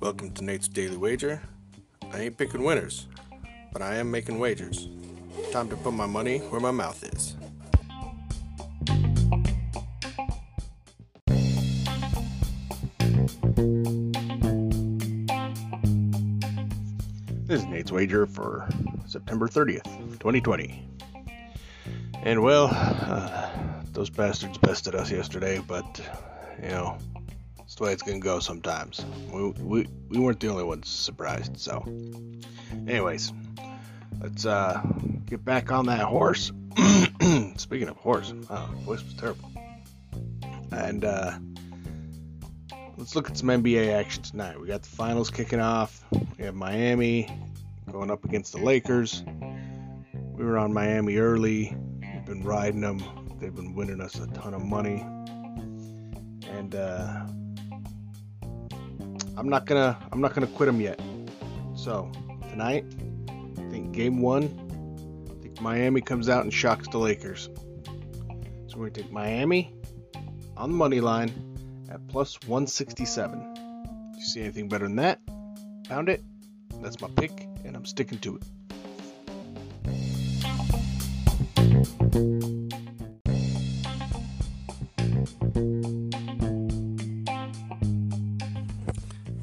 Welcome to Nate's Daily Wager. I ain't picking winners, but I am making wagers. Time to put my money where my mouth is. This is Nate's Wager for September 30th, 2020. And well, uh, those bastards bested us yesterday, but, you know, it's the way it's to go sometimes. We, we, we weren't the only ones surprised, so. Anyways, let's uh, get back on that horse. Speaking of horse, wow, voice was terrible. And uh, let's look at some NBA action tonight. We got the finals kicking off. We have Miami going up against the Lakers. We were on Miami early. We've been riding them. They've been winning us a ton of money. And uh, I'm not gonna I'm not gonna quit them yet. So tonight, I think game one, I think Miami comes out and shocks the Lakers. So we're gonna take Miami on the money line at plus 167. If you see anything better than that, pound it. That's my pick, and I'm sticking to it.